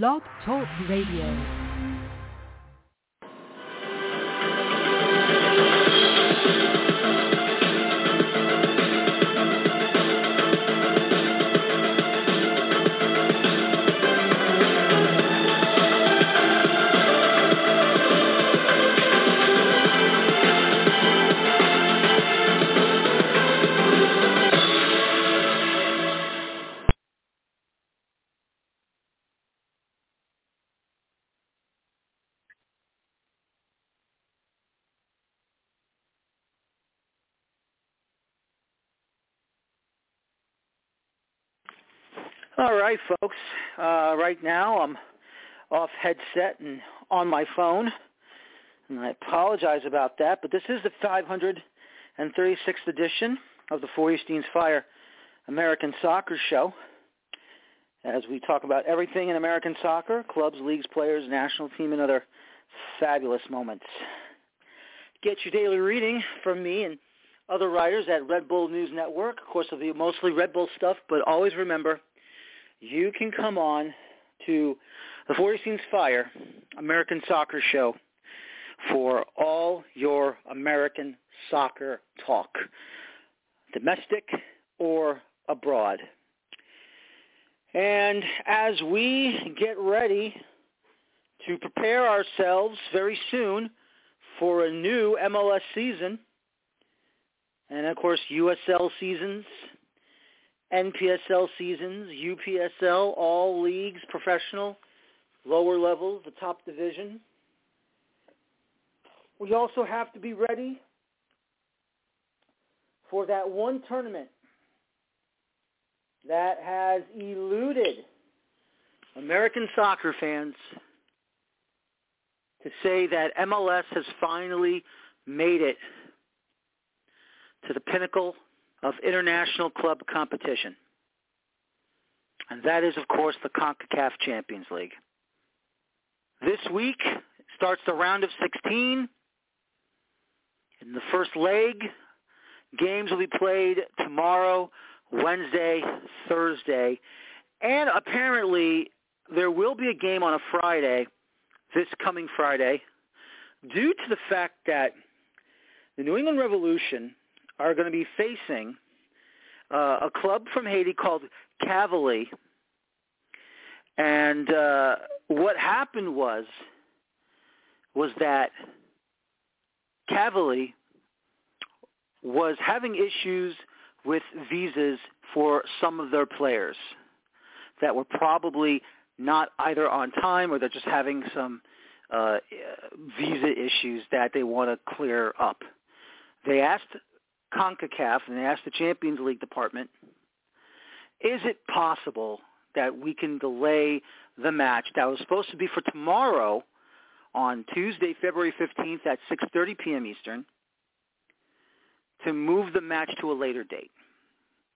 Blog Talk Radio. All right, folks. Uh, right now I'm off headset and on my phone, and I apologize about that. But this is the 536th edition of the Four Feuerstein's Fire American Soccer Show, as we talk about everything in American soccer, clubs, leagues, players, national team, and other fabulous moments. Get your daily reading from me and other writers at Red Bull News Network. Of course, it'll be mostly Red Bull stuff, but always remember – you can come on to the Feuerstein's Fire American Soccer Show for all your American soccer talk, domestic or abroad. And as we get ready to prepare ourselves very soon for a new MLS season, and of course USL seasons NPSL seasons, UPSL, all leagues, professional, lower levels, the top division. We also have to be ready for that one tournament that has eluded American soccer fans to say that MLS has finally made it to the pinnacle of international club competition. And that is, of course, the CONCACAF Champions League. This week starts the round of 16. In the first leg, games will be played tomorrow, Wednesday, Thursday, and apparently there will be a game on a Friday, this coming Friday, due to the fact that the New England Revolution are going to be facing uh, a club from Haiti called Cavalier. And uh, what happened was was that Cavalier was having issues with visas for some of their players that were probably not either on time or they're just having some uh, visa issues that they want to clear up. They asked CONCACAF and they asked the Champions League department, is it possible that we can delay the match that was supposed to be for tomorrow on Tuesday, February 15th at 6.30 p.m. Eastern to move the match to a later date?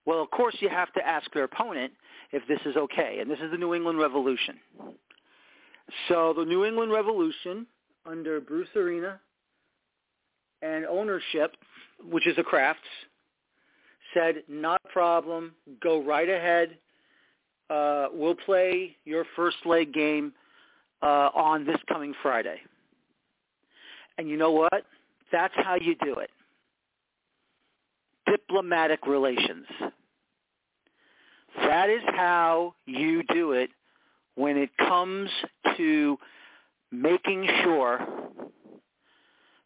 Well, of course, you have to ask their opponent if this is okay, and this is the New England Revolution. So the New England Revolution, under Bruce Arena and ownership, which is a Krafts, said, not a problem, go right ahead. Uh, we'll play your first leg game uh, on this coming Friday. And you know what? That's how you do it. Diplomatic relations. That is how you do it when it comes to making sure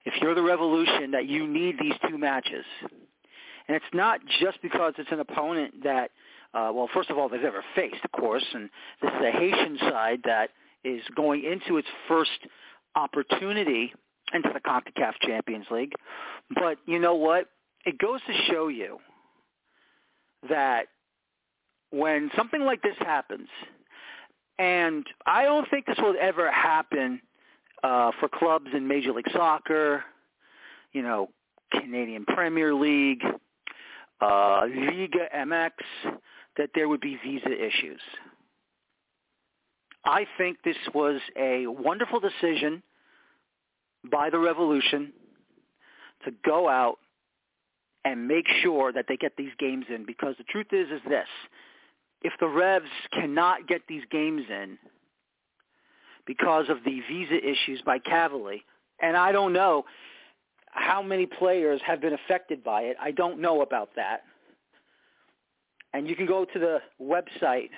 if you're the revolution, that you need these two matches. And it's not just because it's an opponent that, uh, well, first of all, they've ever faced, of course, and this is the Haitian side that is going into its first opportunity into the CONCACAF Champions League. But you know what? It goes to show you that when something like this happens, and I don't think this will ever happen uh, for clubs in Major League Soccer, you know, Canadian Premier League, uh, Liga MX, that there would be visa issues. I think this was a wonderful decision by the Revolution to go out and make sure that they get these games in because the truth is is this. If the Revs cannot get these games in, because of the visa issues by Cavalier. And I don't know how many players have been affected by it. I don't know about that. And you can go to the website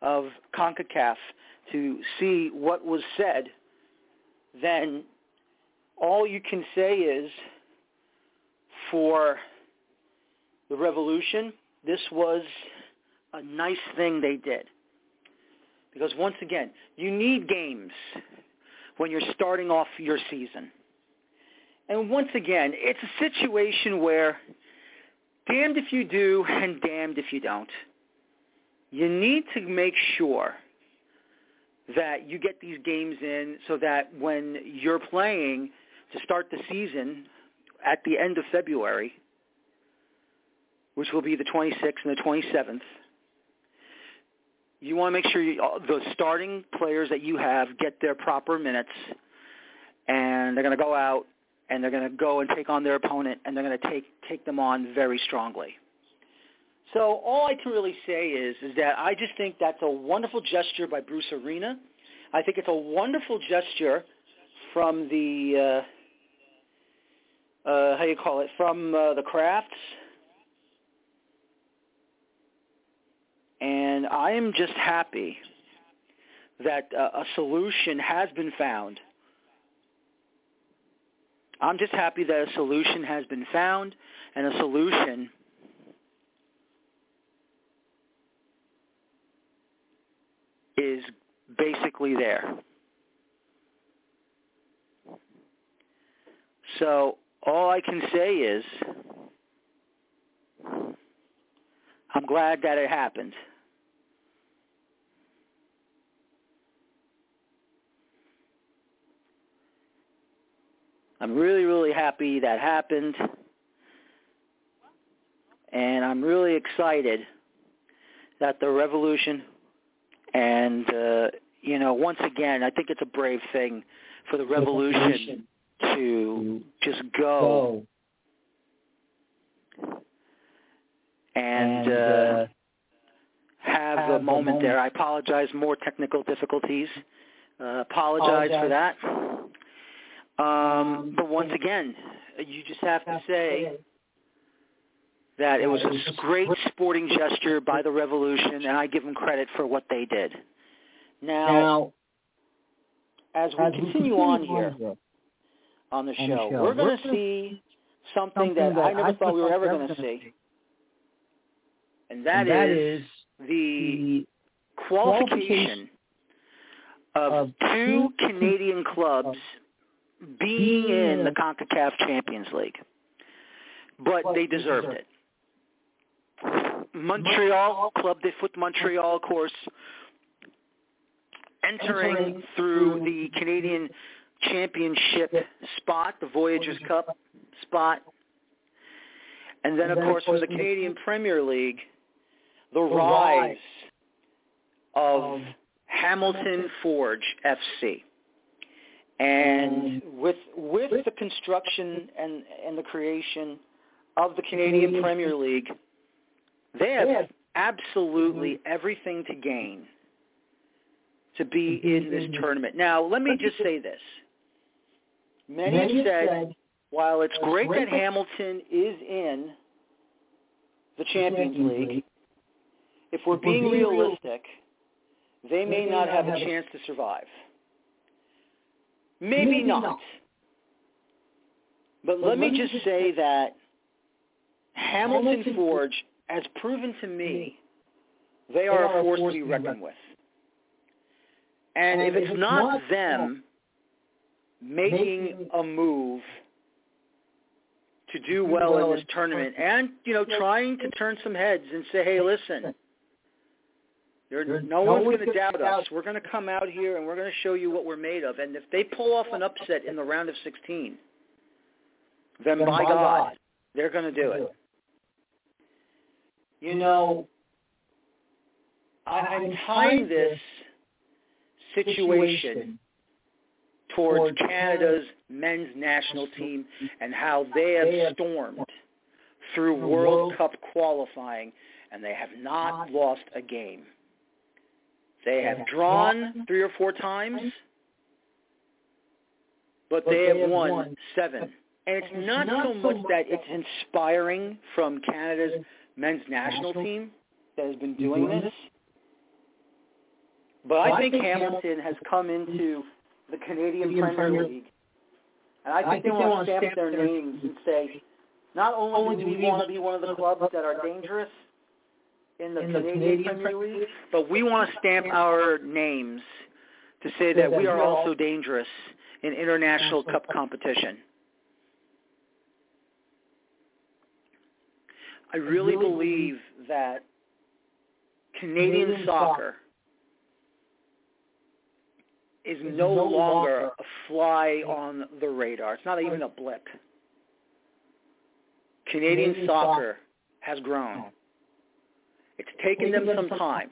of CONCACAF to see what was said. Then all you can say is for the revolution, this was a nice thing they did. Because once again, you need games when you're starting off your season. And once again, it's a situation where damned if you do and damned if you don't. You need to make sure that you get these games in so that when you're playing to start the season at the end of February, which will be the 26th and the 27th, you want to make sure you, the starting players that you have get their proper minutes, and they're going to go out and they're going to go and take on their opponent, and they're going to take take them on very strongly. So all I can really say is is that I just think that's a wonderful gesture by Bruce Arena. I think it's a wonderful gesture from the uh, uh, how you call it from uh, the Krafts And I am just happy that uh, a solution has been found. I'm just happy that a solution has been found and a solution is basically there. So all I can say is I'm glad that it happened. I'm really, really happy that happened. And I'm really excited that the revolution and, uh, you know, once again, I think it's a brave thing for the revolution to just go and, uh, uh, have, have a, moment moment there. I apologize. More technical difficulties. Uh, apologize, apologize for that. Um, um, but once again, you just have to say that it was a great sporting gesture by the Revolution, and I give them credit for what they did. Now, as we continue on here on the show, we're going to see something that I never thought we were ever going to see and that, and that is, is the qualification of two Canadian clubs being in the CONCACAF Champions League. But they deserved it. Montreal, Club de Foot Montreal, of course, entering through the Canadian Championship spot, the Voyageurs Cup spot. And then, of course, for the Canadian Premier League, the rise of Hamilton Forge FC. And with with the construction and and the creation of the Canadian Premier League, they have absolutely mm-hmm. everything to gain to be mm-hmm. in this mm-hmm. tournament. Now, let me just say this. Many have said, while it's great that Hamilton is in the Champions League, if we're being realistic, they may not have a chance to survive. Maybe not. But let me just say that Hamilton Forge has proven to me they are a force to be reckoned with. And if it's not them making a move to do well in this tournament and, you know, trying to turn some heads and say, hey, listen, there, no, no one's going to doubt us. We're going to come out here and we're going to show you what we're made of. And if they pull off an upset in the round of 16, then, then by God, God, they're going to do it. You know, I'm tying this situation towards Canada's men's national team and how they have stormed through World Cup qualifying and they have not lost a game They have drawn three or four times, but they have won seven. And it's not so much that it's inspiring from Canada's men's national team that has been doing this, but I think Hamilton has come into the Canadian Premier League, and I think they want to stamp their names and say, not only do we want to be one of the clubs that are dangerous in the Canadian Premier League, but we want to stamp our names to say that we are also dangerous in international cup competition. I really believe that Canadian soccer is no longer a fly on the radar. It's not even a blip. Canadian soccer has grown. It's taken them some time.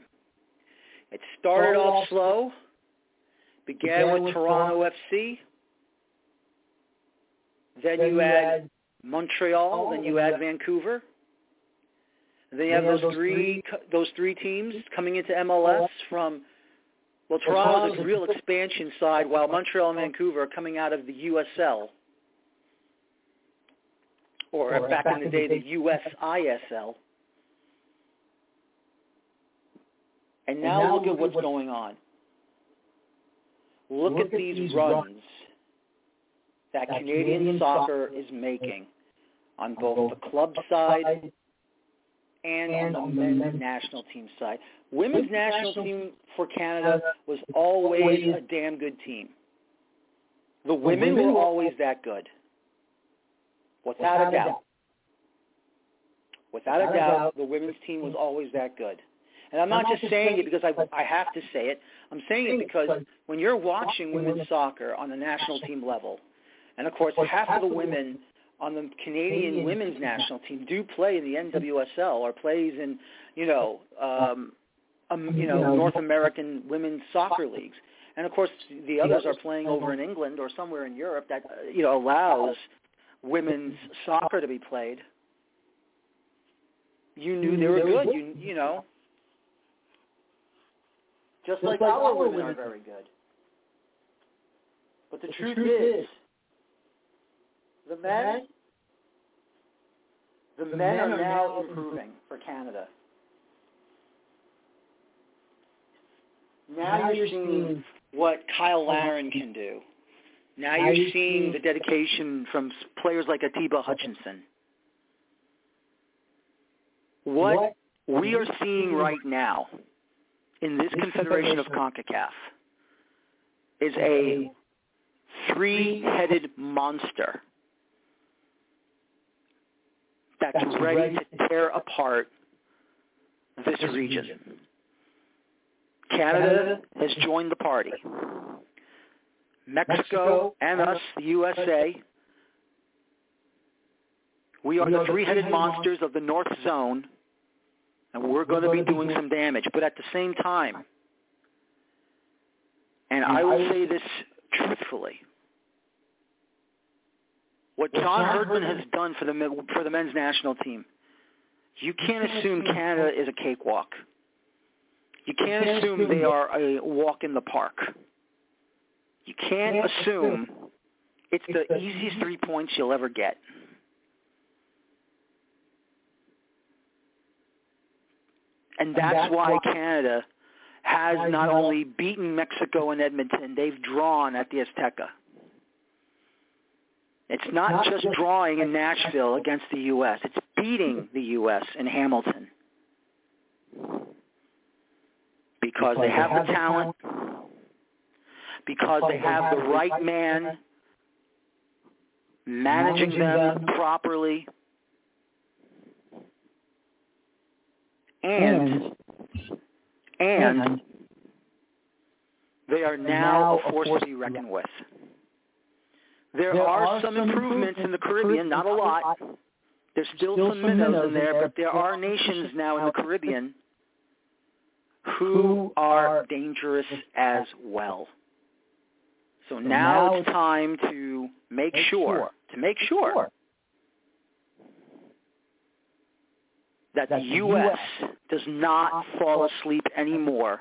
It started off slow, began with Toronto FC, oh, then you add Montreal, then you add Vancouver. Then you have those three those three teams coming into oh, MLS from well, Toronto's a real expansion side, while Montreal and Vancouver are coming out of the USL, or, or back, back in the day, the USISL. And now, and now look at what's going on. Look, look at, these runs that, that Canadian, Canadian soccer is making on both the club side and, and on the men's national team side. Women's national team for Canada uh, was always a damn good team. The women were always that good. Without a doubt. Without a doubt, the women's team was always that good. And I'm not just saying it because I, I have to say it. I'm saying it because when you're watching women's soccer on the national team level, and of course half of the women on the Canadian women's national team do play in the NWSL or plays in, you know, um, um, you know, North American women's soccer leagues. And of course, the others are playing over in England or somewhere in Europe that uh, you know allows women's soccer to be played. You knew they were good. You you know, just like our women are very good. But the truth is, the men, the men are now improving for Canada. Now, now you're seeing what Kyle Larin can do. Now you're seeing the dedication from players like Atiba Hutchinson. What we are seeing right now in this confederation of CONCACAF is a three-headed monster that's ready to tear apart this region. Canada has joined the party. Mexico and us, the USA, we are the three-headed monsters of the North Zone, and we're going to be doing some damage. But at the same time, and I will say this truthfully, what John Herdman has done for the for the men's national team, you can't assume Canada is a cakewalk. You can't assume they are a walk in the park. You can't assume it's the easiest three points you'll ever get. And that's why Canada has not only beaten Mexico and Edmonton, they've drawn at the Azteca. It's not just drawing in Nashville against the U.S. It's beating the U.S. in Hamilton. Because they have the talent, because they have the right man. managing them. properly, and and they are now a force to be reckoned with. There are some improvements in the Caribbean, not a lot. There's still some minnows in there, but there are nations now in the Caribbean who are dangerous as well. So now it's time to make sure, to make sure that the U.S. does not fall asleep anymore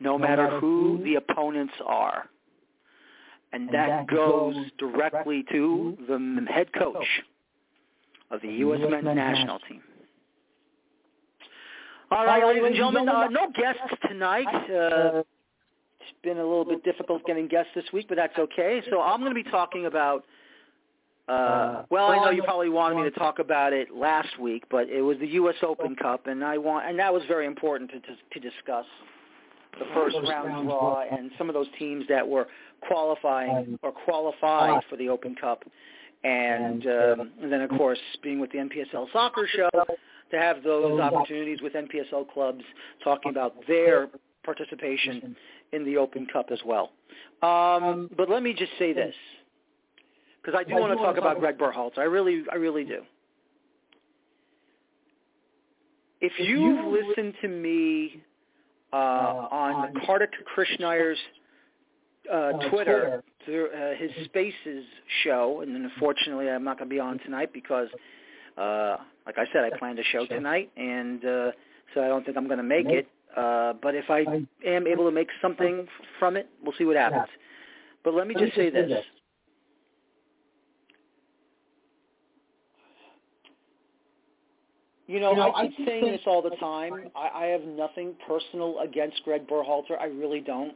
no matter who the opponents are. And that goes directly to the head coach of the U.S. men's national team. All right, ladies and gentlemen, uh, no guests tonight. Uh, it's been a little bit difficult getting guests this week, but that's okay. So I'm going to be talking about. Uh, well, I know you probably wanted me to talk about it last week, but it was the U.S. Open Cup, and I want, and that was very important to to, to discuss the first round draw and some of those teams that were qualifying or qualified for the Open Cup, and, um, and then of course being with the NPSL Soccer Show to have those opportunities with NPSL clubs talking about their participation in the Open Cup as well. Um, but let me just say this, because I do want to talk about Greg Berhalter. I really, I really do. If you've listened to me uh, on Kartik Krishnaiyer's uh, Twitter through uh, his Spaces show, and then unfortunately I'm not going to be on tonight because uh, like I said, I planned a show tonight, and uh, so I don't think I'm going to make it. Uh, but if I am able to make something from it, we'll see what happens. But let me just say this. You know, I keep saying this all the time. I, I have nothing personal against Greg Berhalter. I really don't.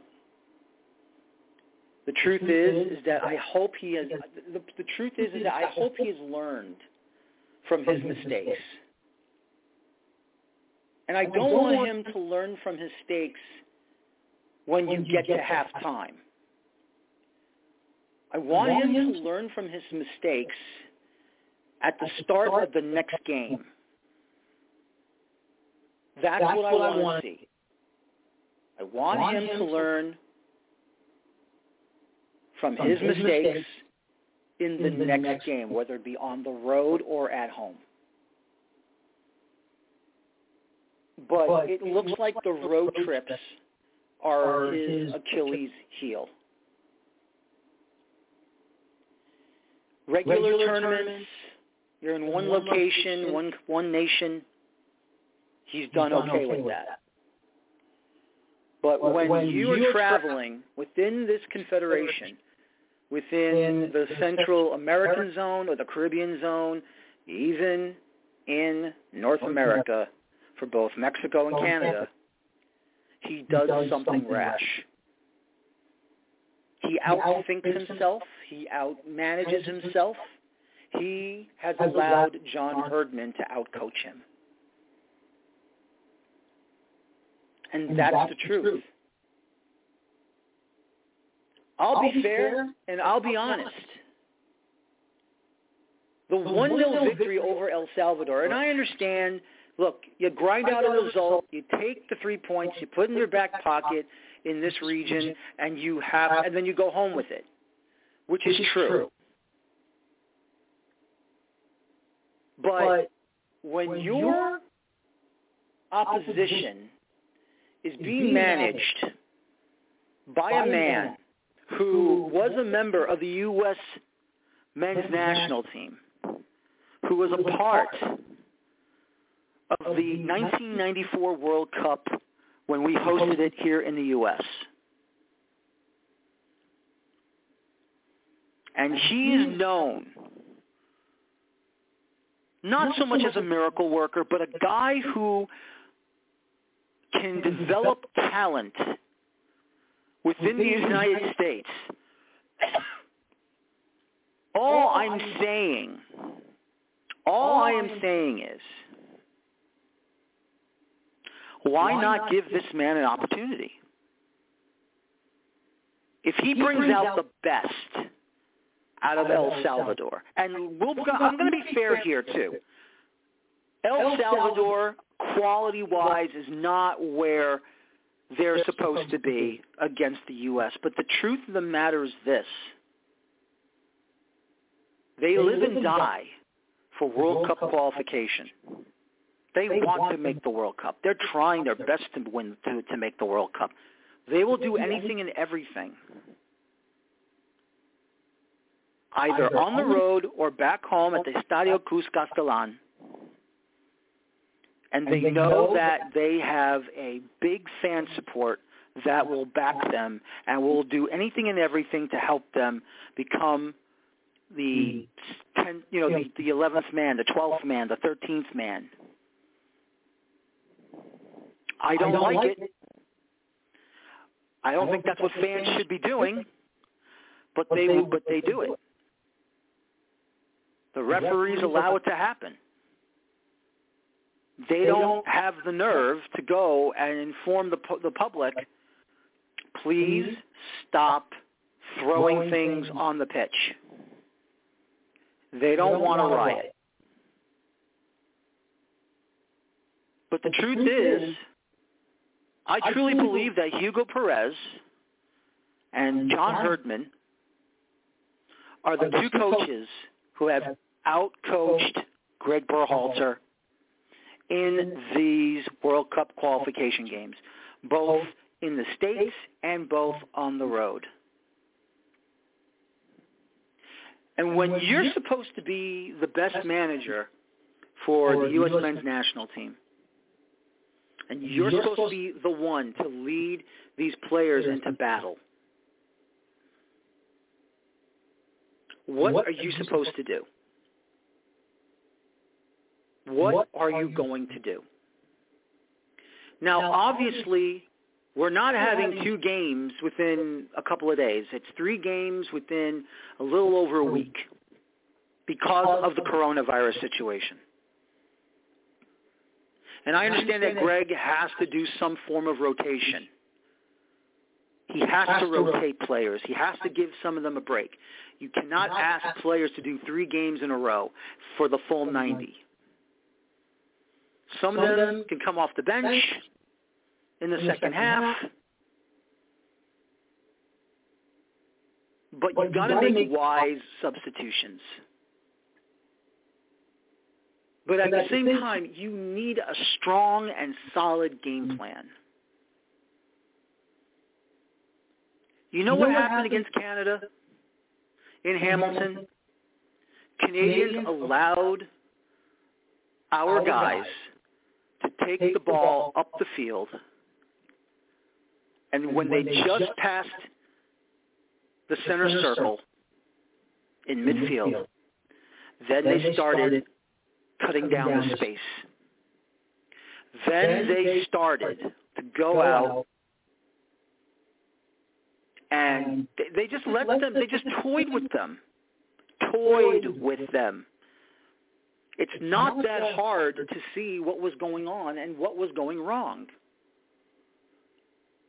The truth is, is that I hope he has. The, the truth is, is that I hope he has learned from his mistakes. And I don't want him to learn from his mistakes when you get to halftime. I want him to learn from his mistakes at the start of the next game. That's what I want to see. I want him to learn from his mistakes in the, in the next, next game, whether it be on the road or at home. But, but it, it looks like the road trips are his Achilles heel. Regular, Regular tournaments, tournaments, you're in one, one location, location, one one nation. He's done, done okay, okay, with that. that. But, but when, when you are traveling within this confederation, within the Central American zone or the Caribbean zone, even in North America for both Mexico and Canada, he does something rash. He outthinks himself. He outmanages himself. He has allowed John Herdman to outcoach him. And that's the truth. I'll, I'll be, be fair, fair and I'll be honest. The 1 0 victory over El Salvador, and I understand, look, you grind out a result, you take the three points, you put in your back pocket in this region, and you have, and then you go home with it, which is true. But when your opposition is being managed by a man who was a member of the U.S. men's national team, who was a part of the 1994 World Cup when we hosted it here in the U.S. And he is known not so much as a miracle worker, but a guy who can develop talent within the United States. All I'm saying, all I am saying is, why not give this man an opportunity? If he brings out the best out of El Salvador, and we'll, I'm going to be fair here too. El Salvador, quality-wise, is not where they're supposed to be against the U.S. But the truth of the matter is this. They live and die for World Cup qualification. They want to make the World Cup. They're trying their best to win to, to make the World Cup. They will do anything and everything, either on the road or back home at the Estadio Cuscatlán, and they know that they have a big fan support that will back them and will do anything and everything to help them become the mm-hmm. ten, you know the the eleventh man, the twelfth man, the thirteenth man. I don't, I don't like, like it. it. I don't, I don't think that's what fans should be doing, but, but they, they but they do it. The referees allow it to happen. They don't have the nerve to go and inform the the public. Please stop throwing things on the pitch. They don't want a riot. But the truth is, I truly believe that Hugo Perez and John Herdman are the two coaches who have out-coached Greg Berhalter in these World Cup qualification games, both in the States and both on the road. And when you're supposed to be the best manager for the U.S. men's national team, and you're supposed to be the one to lead these players into battle, what are you supposed to do? What are you going to do? Now, obviously, we're not having two games within a couple of days. It's three games within a little over a week because of the coronavirus situation. And I understand that Greg has to do some form of rotation. He has to rotate players. He has to give some of them a break. You cannot ask players to do three games in a row for the full 90. Some of them can come off the bench in the, second, half. But you've got to make wise substitutions. But at the same time, you need a strong and solid game mm-hmm. plan. You know, what, happened against Canada in Hamilton? Canadians allowed our guys to take the ball up the field, and when they just passed the center circle in midfield, then they started cutting down the space. Then they started to go out and they just let them, they just toyed with them. Toyed with them. It's not that hard to see what was going on and what was going wrong.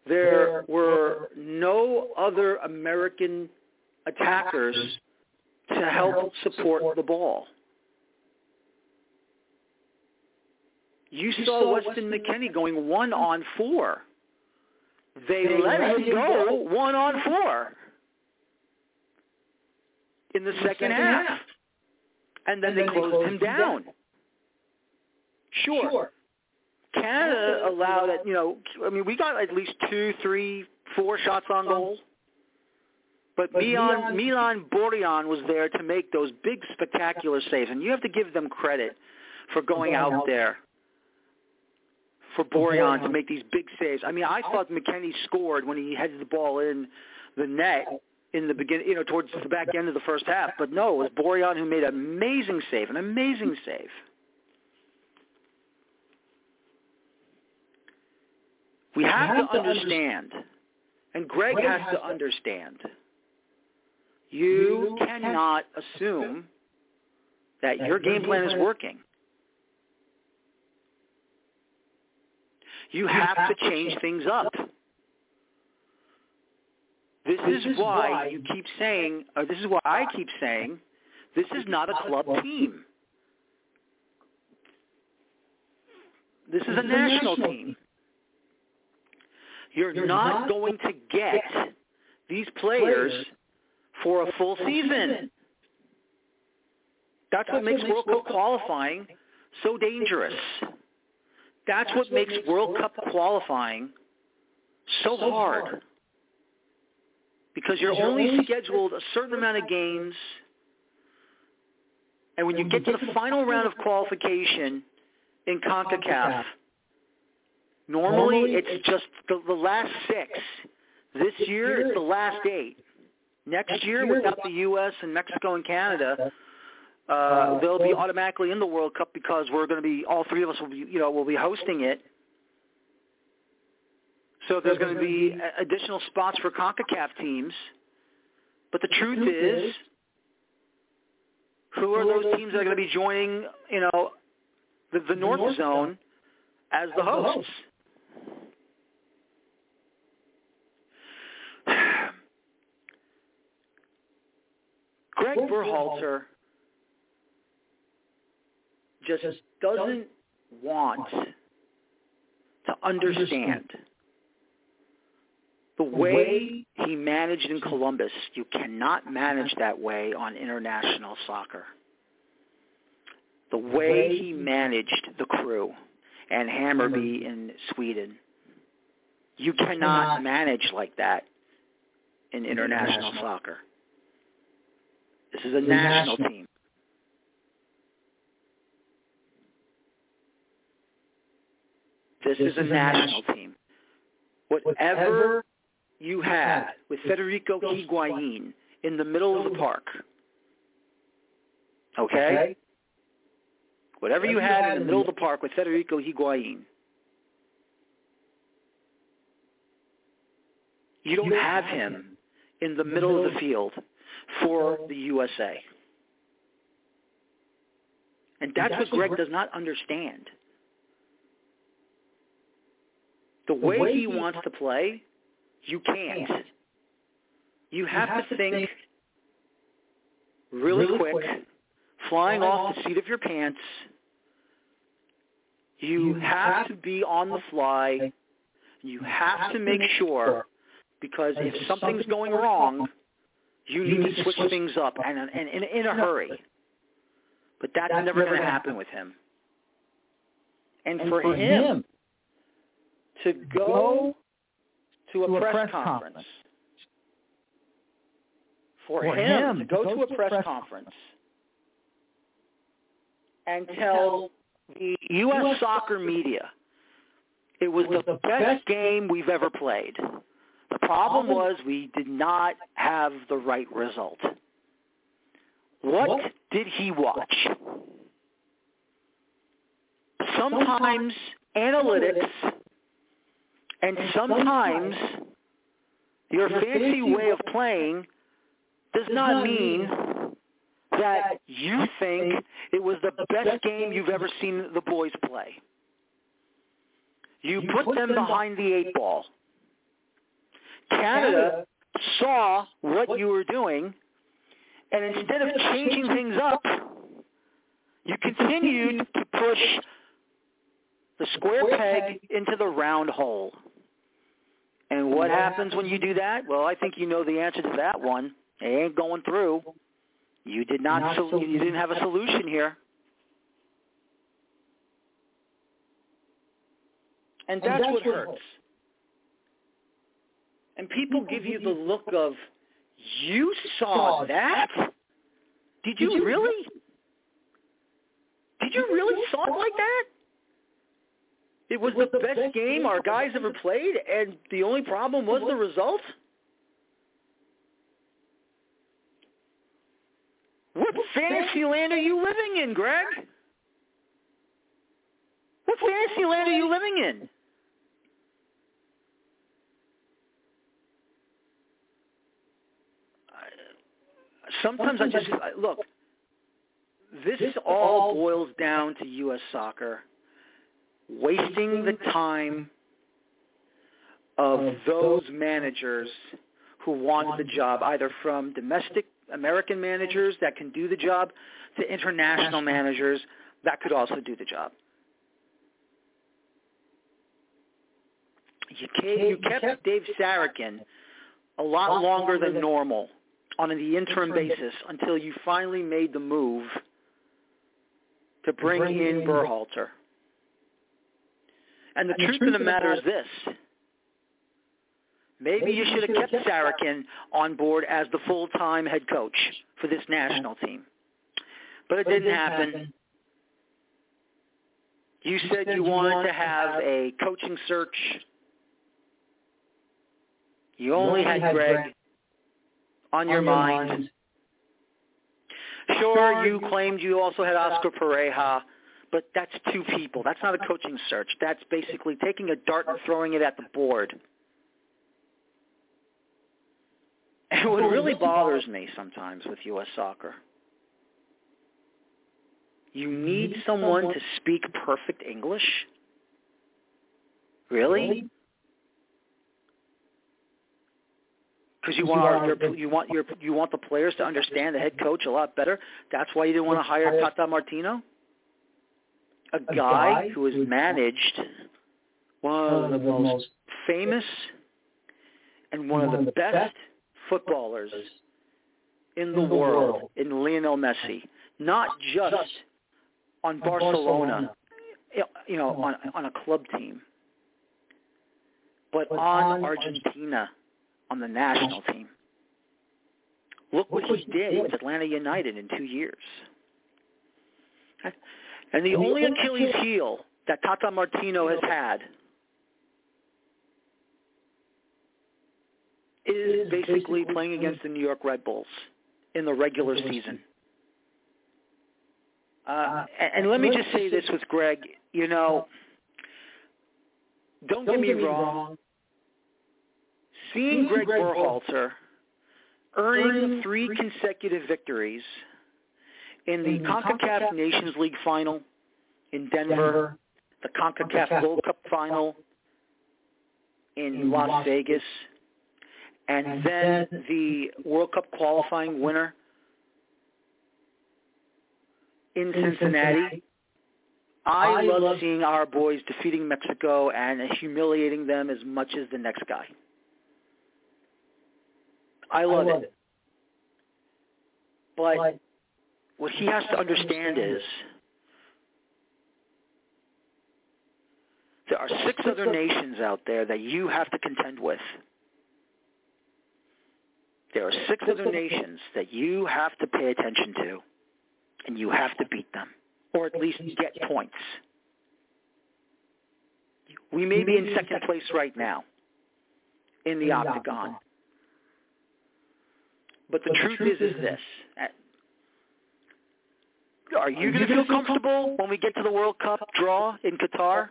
There were no other American attackers to help support the ball. You, saw, Weston, McKennie going one on four. They, let him go, one on four in the, second half. And then, and they, then closed they closed him down. down. Sure. sure. Canada allowed it, you know, I mean, we got at least two, three, four shots on goal. But, but Milan, Milan Borjan was there to make those big, spectacular saves. And you have to give them credit for going out there for Borjan to make these big saves. I mean, I thought McKennie scored when he headed the ball in the net in the beginning, you know, towards the back end of the first half. But no, it was Borjan who made an amazing save, an amazing save. We have, to understand, and Greg has to understand, you cannot assume that your game plan is working. You have to change things up. This is why you keep saying, or this is why I keep saying, this is not a club team. This is a national team. You're not going to get these players for a full season. That's what makes World Cup qualifying so dangerous. That's what makes World Cup qualifying so hard. Because you're only scheduled a certain amount of games, and when you get to the final round of qualification in CONCACAF, Normally, it's just the, the last six. This year, it's the last eight. Next year, without the U.S. and Mexico and Canada, uh, they'll be automatically in the World Cup because we're going to be all three of us will be you know will be hosting it. So there's going to be additional spots for CONCACAF teams. But the truth is, who are those teams that are going to be joining, you know, the, the North Zone as the hosts? Greg Berhalter just doesn't want to understand the way he managed in Columbus. You cannot manage that way on international soccer. The way he managed the crew and Hammarby mm-hmm. in Sweden. You cannot manage like that in international soccer. This is a national team. This is a national team. Whatever you had with Federico Higuain in the middle of the park, okay? Whatever you had in the middle of the park with Federico Higuain, you don't have him in the middle of the field for the USA. And that's what Greg does not understand. The way he wants to play, you can't. You have to think really quick, flying off the seat of your pants. You have to be on the fly. You have to make sure, because if something's going wrong, you need to switch things up and, and in, in a hurry. But that's, that's never going to happen with him. And, and for, for him, him to go to a, to press, press conference, conference, for, for him, him to go, to a press, press conference and tell the U.S. soccer media it was, was the, the best, best game we've ever played. The problem was we did not have the right result. What, what? did he watch? Sometimes analytics and sometimes your fancy way of playing does not mean that you think it was the best game you've ever seen the boys play. You put them behind the eight ball. Canada saw what you were doing, and instead of changing things up, you continued to push the square peg into the round hole. And what happens when you do that? Well, I think you know the answer to that one. It ain't going through. You did not. So, you didn't have a solution here. And that's, and that's what hurts. And people give you the look of, you saw that? Did you really? Did you really saw it like that? It was the best game our guys ever played, and the only problem was the result? What fantasy land are you living in, Greg? What fantasy land are you living in? sometimes I just look. This all boils down to U.S. soccer wasting the time of those managers who want the job, either from domestic American managers that can do the job to international managers that could also do the job. You kept Dave Sarachan a lot longer than normal on the interim basis until you finally made the move to bring, in, in Berhalter. And the, and truth, the truth of the matter is this. Maybe, maybe you should have kept Sarachan on board as the full-time head coach for this national team. But it didn't happen. You said you wanted to have a coaching search. You only had Greg on your mind. Sure, you claimed you also had Oscar Pareja, but that's two people. That's not a coaching search. That's basically taking a dart and throwing it at the board. And what really bothers me sometimes with U.S. soccer, you need someone to speak perfect English? Really? Because you want your, you want your you want the players to understand the head coach a lot better. That's why you didn't want to hire Tata Martino, a guy who has managed one of the most famous and one of the best footballers in the world in Lionel Messi, not just on Barcelona, you know, on. on a club team, but on Argentina, on the national team. Look what he did. with Atlanta United in two years. And the only Achilles heel that Tata Martino has had is basically playing against the New York Red Bulls in the regular season. Uh, and, and let me just say this with Gregg, you know, don't get me wrong. Seeing Gregg Berhalter earning three consecutive victories in the CONCACAF Nations League final in Denver, the CONCACAF Gold Cup final in Las Vegas, and then the World Cup qualifying winner in Cincinnati. I love seeing our boys defeating Mexico and humiliating them as much as the next guy. I love, it. But what he has to understand is there are six other nations out there that you have to contend with. There are six other nations that you have to pay attention to, and you have to beat them, or at least get points. We may be in second place right now in the octagon. But the truth is, is this. Are you going to feel comfortable when we get to the World Cup draw in Qatar?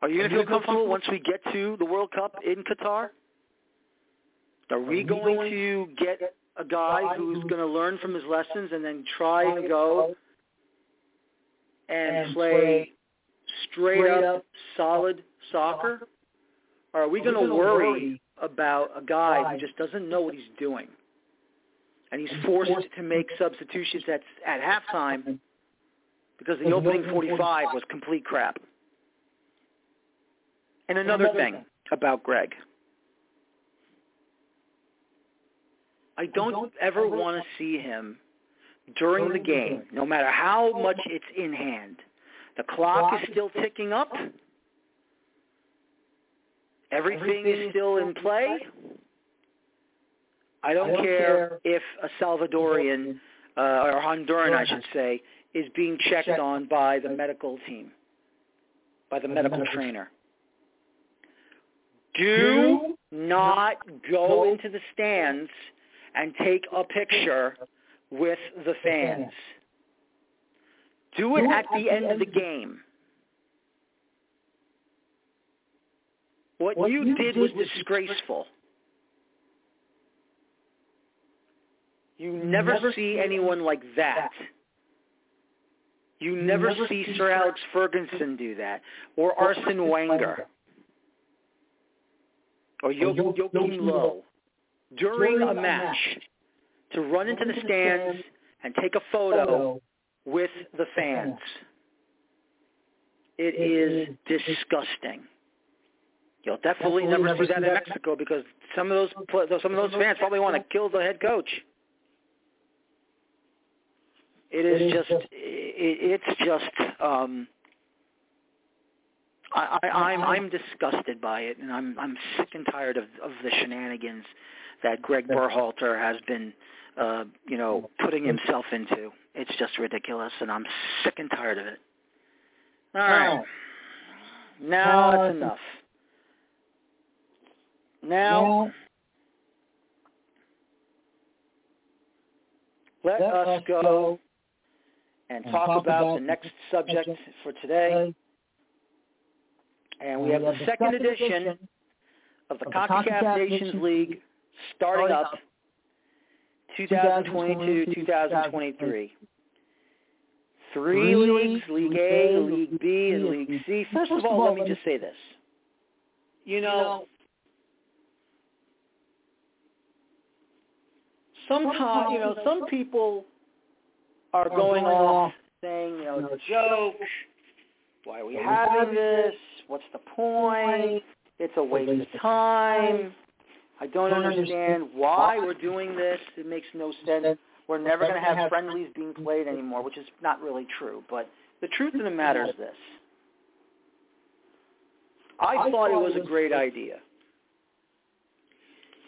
Are you going to feel comfortable once we get to the World Cup in Qatar? Are we going to get a guy who's going to learn from his lessons and then try and go and play straight up solid soccer? Or are we going to worry about a guy who just doesn't know what he's doing? And he's forced to make substitutions at, at halftime because the opening 45 was complete crap. And another thing about Gregg. I don't ever want to see him during the game, no matter how oh. much it's in hand. The clock is still ticking up. Everything is still in play. I don't care if a Salvadorian uh, or Honduran, I should say, is being checked on by the medical team, by the medical trainer. Do not go into the stands and take a picture with the fans. Do it at the end of the game. What you did was disgraceful. You never see anyone like that. You never see Sir Alex Ferguson do that, or Arsene Wenger, or Joachim Low during a match to run into the stands and take a photo with the fans. It is disgusting. You'll definitely never see that in Mexico because some of those some of those fans probably want to kill the head coach. It is just it, it's just um I, I I'm I'm disgusted by it and I'm I'm sick and tired of of the shenanigans that Gregg Berhalter has been, uh, you know, putting himself into. It's just ridiculous, and I'm sick and tired of it. All right. Now that's enough. Now, let us go and talk about the next subject for today. And we have the second edition of the CONCACAF Nations League starting up 2022-2023. Three leagues, League A, League B, and League C. First of all, let me just say this. You know, sometimes, you know, some people are going off saying, you know, it's a joke. Why are we having this? What's the point? It's a waste of time. I don't understand why we're doing this. It makes no sense. We're never going to have friendlies being played anymore, which is not really true. But the truth of the matter is this. I thought it was a great idea.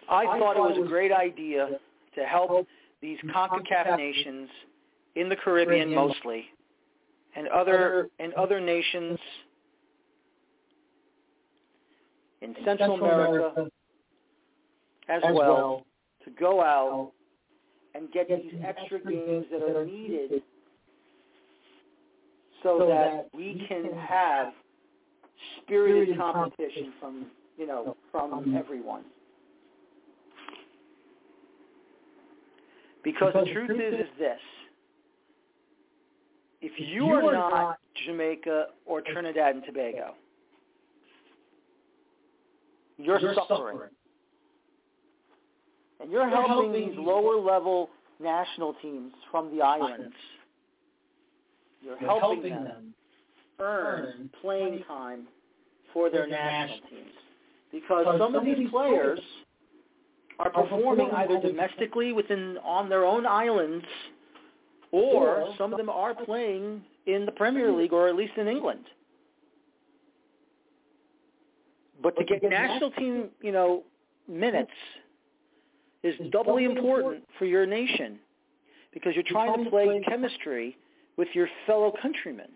I thought it was a great idea to help these CONCACAF nations in the Caribbean mostly and other and other nations in Central America as well to go out and get these extra games that are needed so that we can have spirited competition from you know from everyone. Because the truth is is this. If you are not Jamaica or Trinidad and Tobago, you're suffering. And you're helping these lower level national teams from the islands. You're helping them earn playing time for their national teams. Because some of these players are performing either domestically within on their own islands or some of them are playing in the Premier League or at least in England. But to get national team, you know, minutes is doubly important for your nation because you're trying to play chemistry with your fellow countrymen.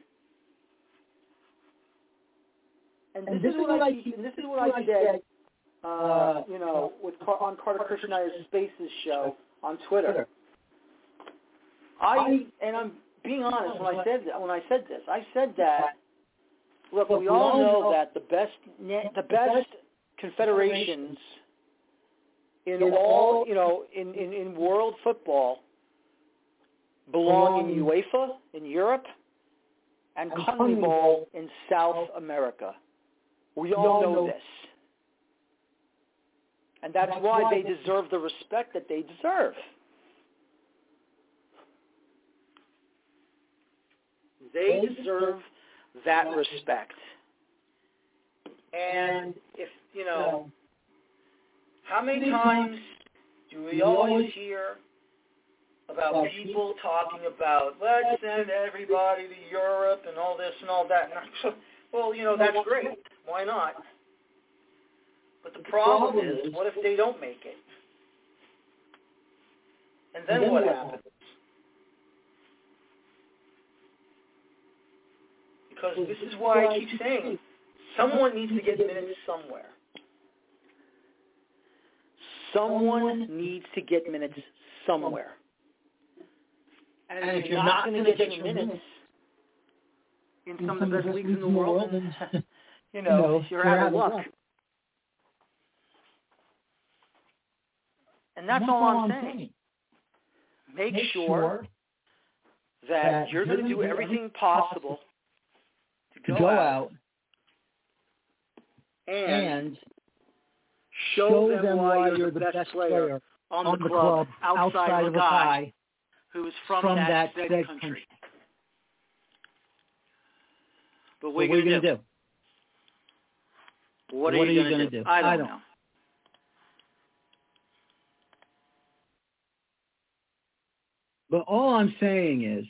And this, is what I this is what I did uh, you know, with Car- on Kartik Krishnaiyer's Spaces show on Twitter. I and I'm being honest when I said that, when I said this, I said that. Look, we all know that the best the best confederations in all you know in in, in world football belong in UEFA in Europe and CONMEBOL in South America. We all know this. And that's, why they deserve the respect that they deserve. They deserve that respect. And if, you know, how many times do we always hear about people talking about let's send everybody to Europe and all this and all that? Well, you know, that's great. Why not? But the problem is, what if they don't make it? And then what happens? Because this is why I keep saying, someone needs to get minutes somewhere. Someone needs to get minutes somewhere. And, if you're not going to get your minutes in some of the best leagues in the world, you know, you're out of luck. And that's, all I'm saying. Make, Make sure that you're going to do everything possible to go, out and show them why you're the best player on the club outside of a guy who is from, from that, that country. country. But what, are you going to do? What, are you going to do? do? I don't, I don't know. But all I'm saying is,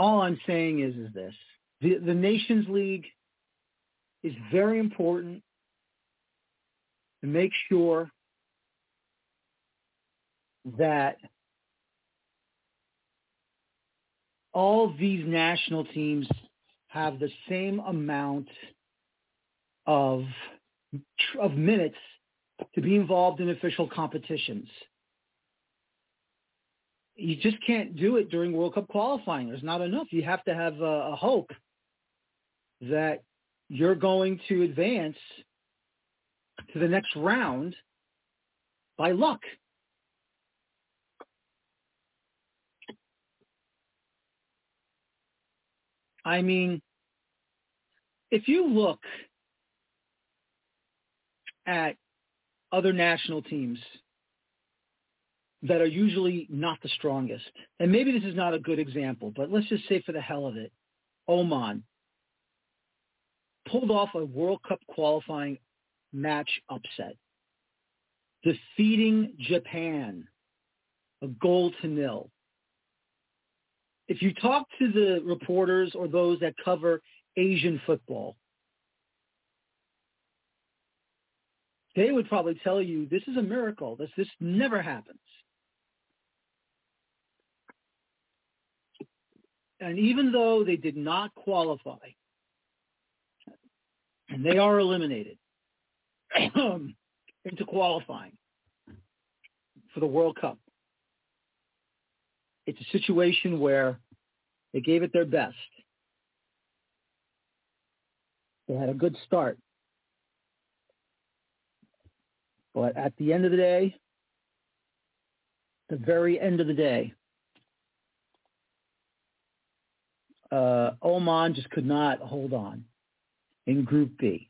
all I'm saying is, is this. The, the Nations League is very important to make sure that all these national teams have the same amount of of minutes to be involved in official competitions. You just can't do it during World Cup qualifying. There's not enough. You have to have a, a hope that you're going to advance to the next round by luck. I mean, if you look at other national teams that are usually not the strongest, and maybe this is not a good example, but let's just say for the hell of it, Oman pulled off a World Cup qualifying match upset, defeating Japan a goal to nil. If you talk to the reporters or those that cover Asian football, they would probably tell you this is a miracle. This this never happens. And even though they did not qualify, and they are eliminated um, into qualifying for the World Cup, it's a situation where they gave it their best. They had a good start. But at the end of the day, the very end of the day, uh, Oman just could not hold on in Group B.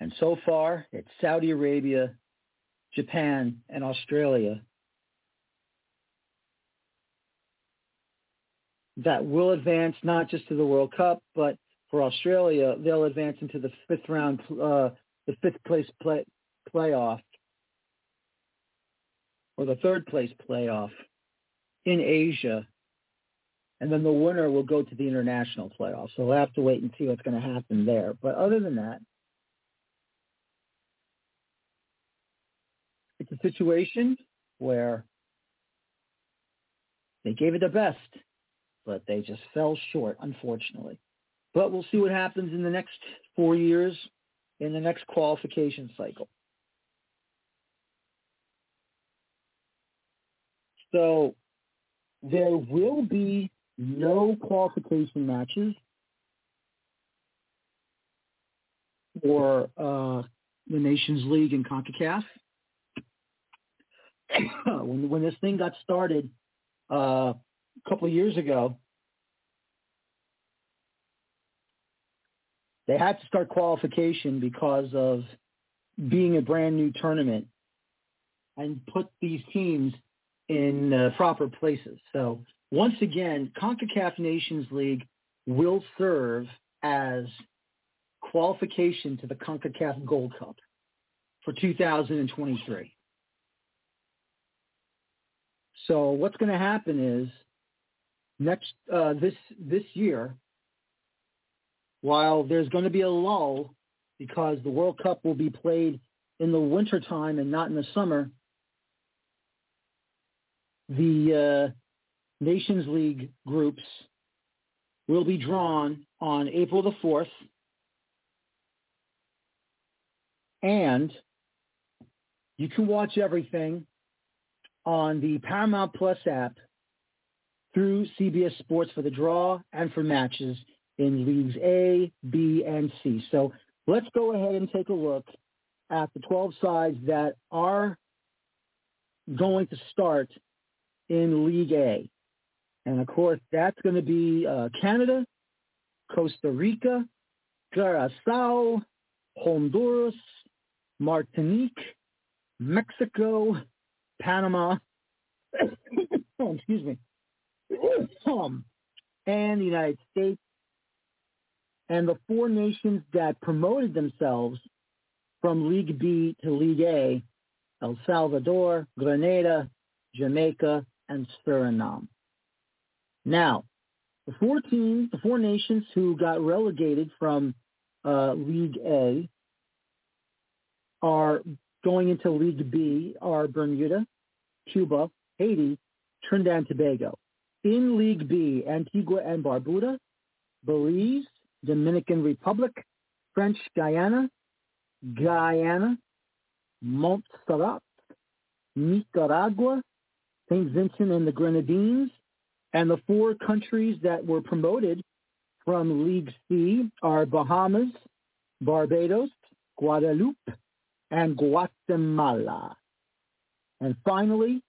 And so far, it's Saudi Arabia, Japan, and Australia that will advance not just to the World Cup, but for Australia, they'll advance into the fifth round, uh, the fifth place play, playoff, or the third place playoff in Asia, and then the winner will go to the international playoff. So we'll have to wait and see what's going to happen there. But other than that, it's a situation where they gave it the best but they just fell short, unfortunately. But we'll see what happens in the next four years in the next qualification cycle. So there will be no qualification matches for uh, the Nations League and CONCACAF. when, when this thing got started, uh, a couple of years ago, they had to start qualification because of being a brand new tournament and put these teams in uh, proper places. So once again, CONCACAF Nations League will serve as qualification to the CONCACAF Gold Cup for 2023. So what's going to happen is next uh, this this year, while there's going to be a lull because the World Cup will be played in the wintertime and not in the summer, the uh, Nations League groups will be drawn on April the 4th. And you can watch everything on the Paramount Plus app through CBS Sports for the draw and for matches in Leagues A, B, and C. So let's go ahead and take a look at the 12 sides that are going to start in League A. And of course, that's going to be uh, Canada, Costa Rica, Curacao, Honduras, Martinique, Mexico, Panama, oh, excuse me, um, and the United States. And the four nations that promoted themselves from League B to League A, El Salvador, Grenada, Jamaica, and Suriname. Now, the four teams, the four nations who got relegated from uh, League A are going into League B are Bermuda, Cuba, Haiti, Trinidad and Tobago. In League B, Antigua and Barbuda, Belize, Dominican Republic, French Guiana, Guyana, Montserrat, Nicaragua, St. Vincent and the Grenadines, and the four countries that were promoted from League C are Bahamas, Barbados, Guadeloupe, and Guatemala. And finally,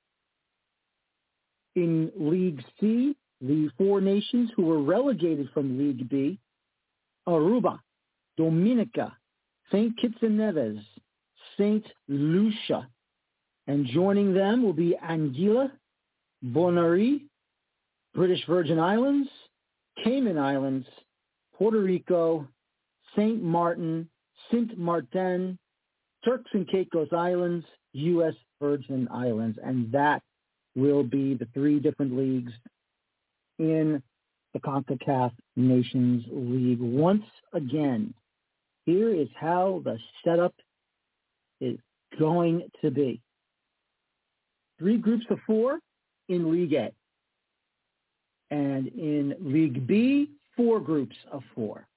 in League C, the four nations who were relegated from League B, Aruba, Dominica, St. Kitts and Nevis, St. Lucia, and joining them will be Anguilla, Bonaire, British Virgin Islands, Cayman Islands, Puerto Rico, St. Martin, Saint Martin, Turks and Caicos Islands, U.S. Virgin Islands, and that will be the three different leagues in the CONCACAF Nations League. Once again, here is how the setup is going to be. Three groups of four in League A. And in League B, four groups of four.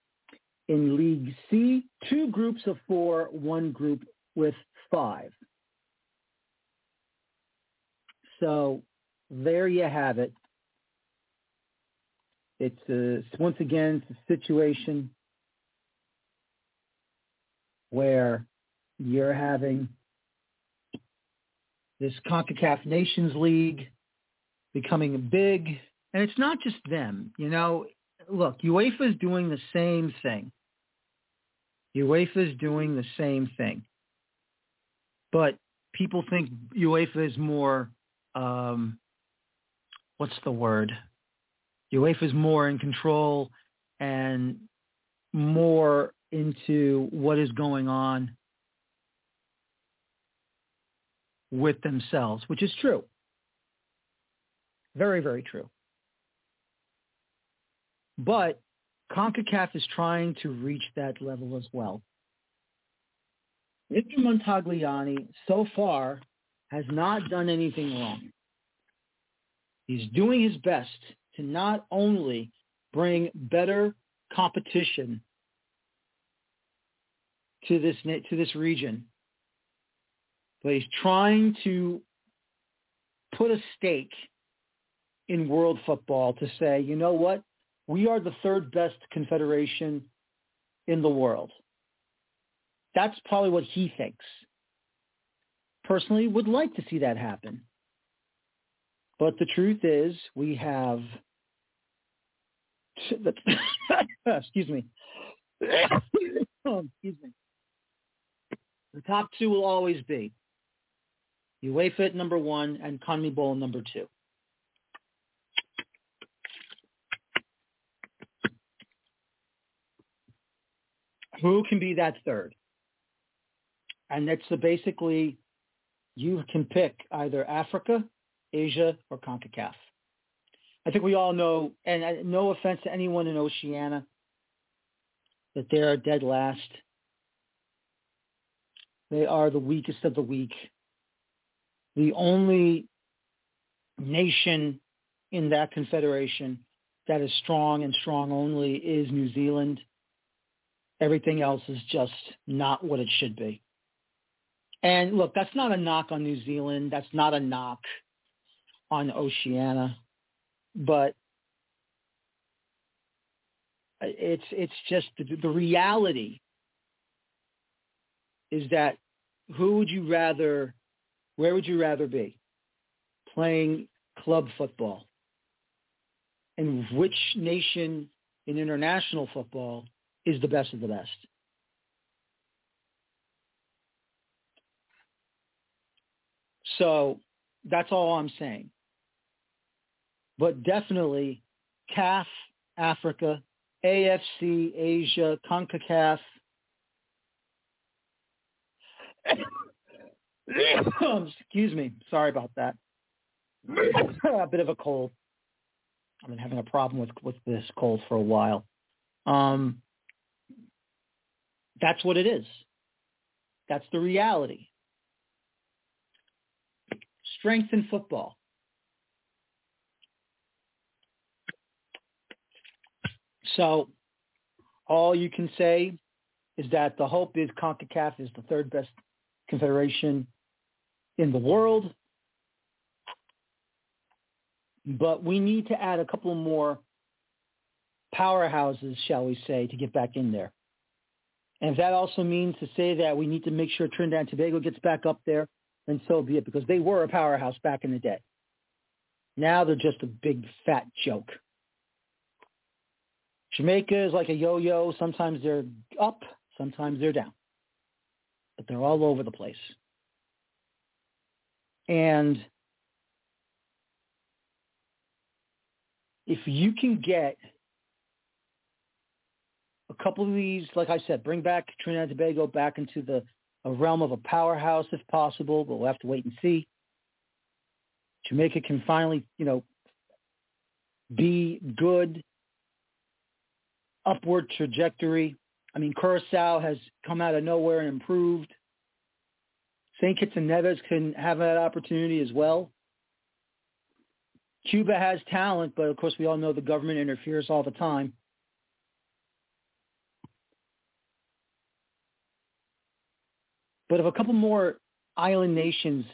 In League C, two groups of four, one group with five. So there you have it. It's a, once again it's a situation where you're having this CONCACAF Nations League becoming big, and it's not just them. You know, look, UEFA is doing the same thing. UEFA is doing the same thing, but people think UEFA is more. Um, what's the word? UEFA is more in control and more into what is going on with themselves, which is true. Very, very true. But CONCACAF is trying to reach that level as well. Mr. Montagliani so far has not done anything wrong. He's doing his best to not only bring better competition to this to this region, but he's trying to put a stake in world football to say, you know what? We are the third best confederation in the world. That's probably what he thinks. Personally, would like to see that happen. But the truth is, we have, excuse me, excuse me. The top two will always be UEFA at number one and CONMEBOL number two. Who can be that third? And it's basically you can pick either Africa, Asia, or CONCACAF. I think we all know, and uh, no offense to anyone in Oceania, that they are dead last. They are the weakest of the weak. The only nation in that confederation that is strong and strong only is New Zealand. Everything else is just not what it should be. And look, that's not a knock on New Zealand. That's not a knock on Oceania, but it's it's just the, the reality is that who would you rather where would you rather be playing club football and which nation in international football is the best of the best so that's all I'm saying but definitely CAF, Africa, AFC, Asia, CONCACAF. Excuse me. Sorry about that. a bit of a cold. I've been having a problem with with this cold for a while. Um, that's what it is. That's the reality. Strength in football. So all you can say is that the hope is CONCACAF is the third best confederation in the world. But we need to add a couple more powerhouses, shall we say, to get back in there. And if that also means to say that we need to make sure Trinidad and Tobago gets back up there, then so be it, because they were a powerhouse back in the day. Now they're just a big fat joke. Jamaica is like a yo-yo. Sometimes they're up, sometimes they're down. But they're all over the place. And if you can get couple of these, like I said, bring back Trinidad and Tobago back into the realm of a powerhouse if possible, but we'll have to wait and see. Jamaica can finally, you know, be good upward trajectory. I mean, Curacao has come out of nowhere and improved. St. Kitts and Nevis can have that opportunity as well. Cuba has talent, but of course we all know the government interferes all the time. But if a couple more island nations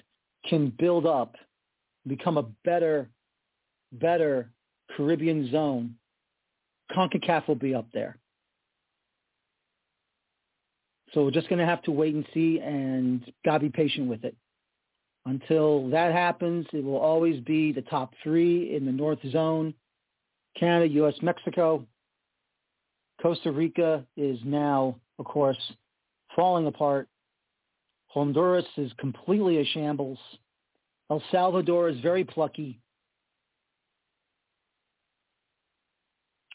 can build up, become a better, better Caribbean zone, CONCACAF will be up there. So we're just going to have to wait and see and got to be patient with it. Until that happens, it will always be the top three in the North Zone, Canada, U.S., Mexico. Costa Rica is now, of course, falling apart. Honduras is completely a shambles. El Salvador is very plucky.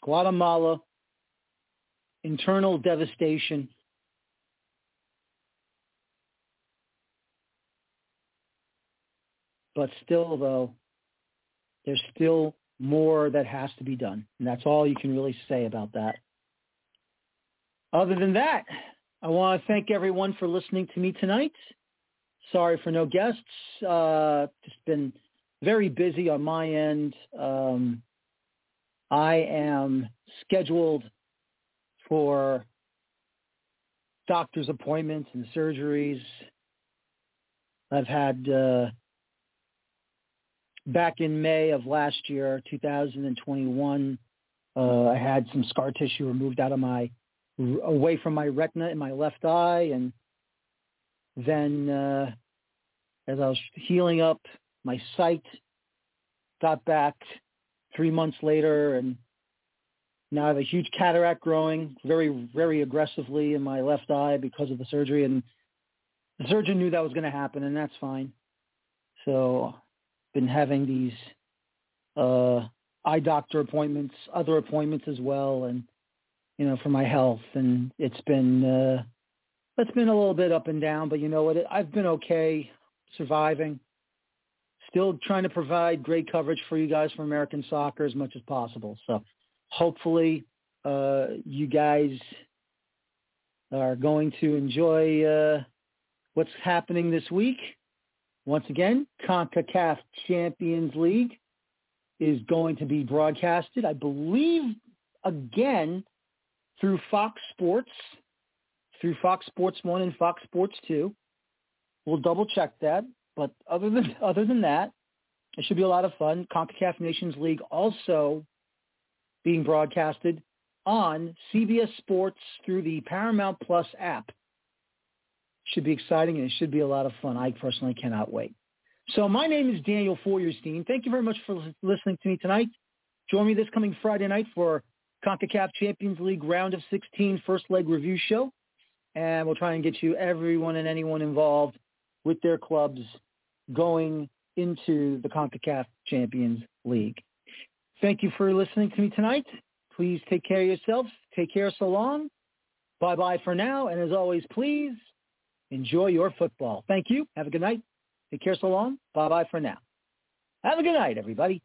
Guatemala, internal devastation. But still, though, there's still more that has to be done. And that's all you can really say about that. Other than that, I want to thank everyone for listening to me tonight. Sorry for no guests. Uh, just been very busy on my end. Um, I am scheduled for doctor's appointments and surgeries. I've had uh, back in May of last year, 2021, uh, I had some scar tissue removed out of my away from my retina in my left eye, and then uh, as I was healing up, my sight got back three months later, and now I have a huge cataract growing very, very aggressively in my left eye because of the surgery. And the surgeon knew that was going to happen, and that's fine. So been having these uh, eye doctor appointments, other appointments as well, and you know for my health. And it's been uh, it's been a little bit up and down, but you know what? I've been okay, surviving still trying to provide great coverage for you guys for American soccer as much as possible. So hopefully uh, you guys are going to enjoy uh, what's happening this week. Once again, CONCACAF Champions League is going to be broadcasted, I believe, again through Fox Sports, through Fox Sports 1 and Fox Sports 2. We'll double check that. But other than other than that, it should be a lot of fun. CONCACAF Nations League also being broadcasted on CBS Sports through the Paramount Plus app. Should be exciting and it should be a lot of fun. I personally cannot wait. So my name is Daniel Feuerstein. Thank you very much for listening to me tonight. Join me this coming Friday night for CONCACAF Champions League round of 16 first leg review show. And we'll try and get you everyone and anyone involved with their clubs going into the CONCACAF Champions League. Thank you for listening to me tonight. Please take care of yourselves. Take care so long. Bye-bye for now. And as always, please enjoy your football. Thank you. Have a good night. Take care so long. Bye-bye for now. Have a good night, everybody.